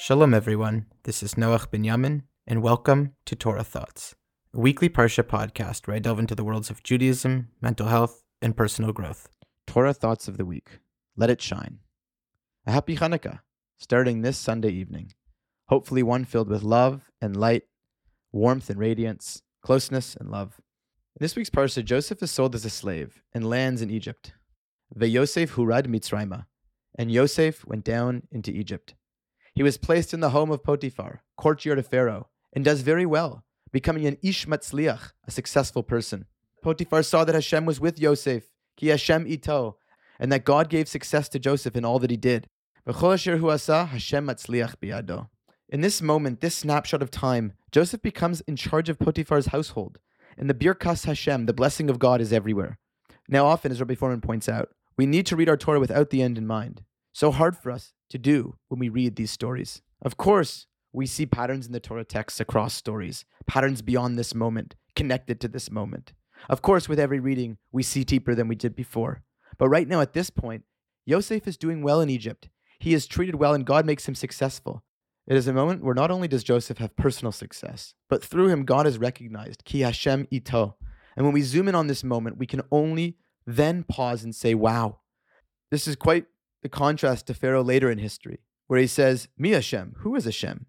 Shalom, everyone. This is Noach Binyamin, and welcome to Torah Thoughts, a weekly Parsha podcast where I delve into the worlds of Judaism, mental health, and personal growth. Torah Thoughts of the Week. Let it shine. A happy Hanukkah, starting this Sunday evening. Hopefully, one filled with love and light, warmth and radiance, closeness and love. In this week's Parsha, Joseph is sold as a slave and lands in Egypt. Yosef hurad mitzrayma, and Yosef went down into Egypt. He was placed in the home of Potiphar, courtyard of Pharaoh, and does very well, becoming an ish matzliach, a successful person. Potiphar saw that Hashem was with Yosef, ki Hashem ito, and that God gave success to Joseph in all that he did. In this moment, this snapshot of time, Joseph becomes in charge of Potiphar's household, and the birkas Hashem, the blessing of God, is everywhere. Now, often, as Rabbi Fohrman points out, we need to read our Torah without the end in mind. So hard for us to do when we read these stories. Of course, we see patterns in the Torah texts across stories, patterns beyond this moment, connected to this moment. Of course, with every reading, we see deeper than we did before. But right now, at this point, Yosef is doing well in Egypt. He is treated well, and God makes him successful. It is a moment where not only does Joseph have personal success, but through him, God is recognized. Ki Hashem ito. And when we zoom in on this moment, we can only then pause and say, wow. This is quite the contrast to Pharaoh later in history, where he says, Mi Hashem, who is Hashem?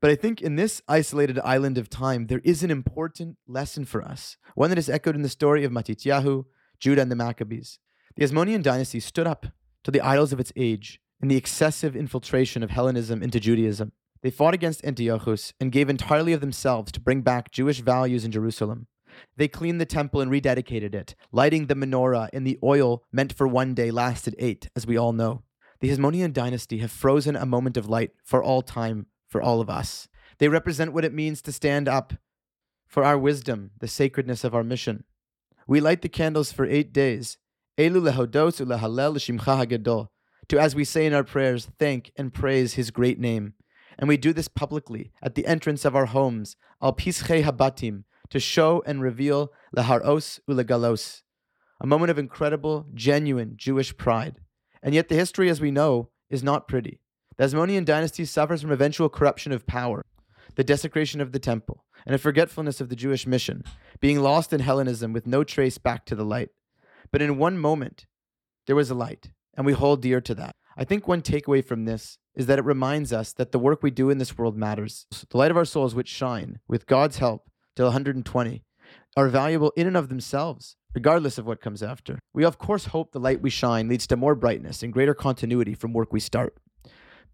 But I think in this isolated island of time, there is an important lesson for us, one that is echoed in the story of Matityahu, Judah, and the Maccabees. The Hasmonean dynasty stood up to the idols of its age and the excessive infiltration of Hellenism into Judaism. They fought against Antiochus and gave entirely of themselves to bring back Jewish values in Jerusalem. They cleaned the temple and rededicated it, lighting the menorah in the oil meant for one day lasted eight, as we all know. The Hasmonean dynasty have frozen a moment of light for all time for all of us. They represent what it means to stand up for our wisdom, the sacredness of our mission. We light the candles for eight days. Elu lehodos ulehalel shimcha hagadol. To, as we say in our prayers, thank and praise His great name. And we do this publicly at the entrance of our homes, al pische habatim, to show and reveal leharos ulegalos, a moment of incredible, genuine Jewish pride. And yet the history, as we know, is not pretty. The Hasmonean dynasty suffers from eventual corruption of power, the desecration of the temple, and a forgetfulness of the Jewish mission, being lost in Hellenism with no trace back to the light. But in one moment, there was a light, and we hold dear to that. I think one takeaway from this is that it reminds us that the work we do in this world matters. The light of our souls, which shine, with God's help, till 120 are valuable in and of themselves, regardless of what comes after. We, of course, hope the light we shine leads to more brightness and greater continuity from work we start.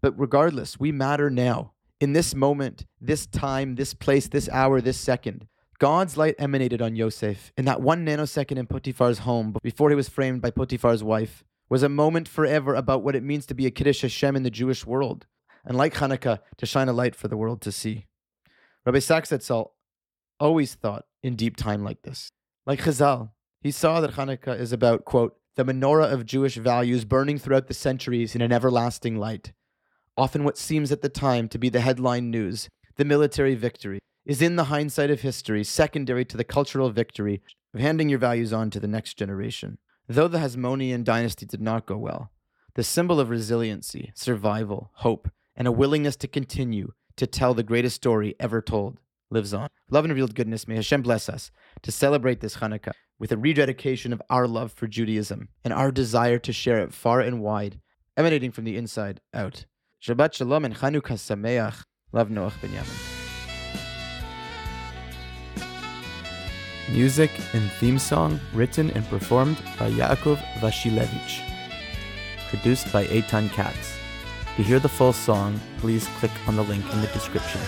But regardless, we matter now, in this moment, this time, this place, this hour, this second. God's light emanated on Yosef in that one nanosecond in Potiphar's home before he was framed by Potiphar's wife was a moment forever about what it means to be a Kiddush Hashem in the Jewish world, and like Hanukkah, to shine a light for the world to see. Rabbi Sacks Etzel always thought in deep time like this. Like Chazal, he saw that Hanukkah is about, quote, the menorah of Jewish values burning throughout the centuries in an everlasting light. Often what seems at the time to be the headline news, the military victory, is in the hindsight of history secondary to the cultural victory of handing your values on to the next generation. Though the Hasmonean dynasty did not go well, the symbol of resiliency, survival, hope, and a willingness to continue to tell the greatest story ever told lives on. Love and revealed goodness, may Hashem bless us to celebrate this Hanukkah with a rededication of our love for Judaism and our desire to share it far and wide, emanating from the inside out. Shabbat Shalom and Chanukah Sameach. Love Noach Binyamin. Music and theme song written and performed by Yaakov Vashilevich. Produced by Eitan Katz. To hear the full song, please click on the link in the description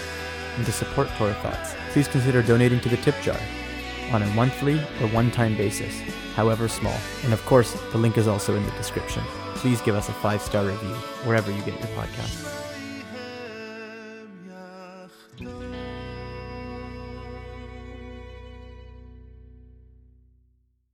and to support Torah Thoughts, please consider donating to the tip jar on a monthly or one time basis, however small. And of course, the link is also in the description. Please give us a five star review wherever you get your podcast.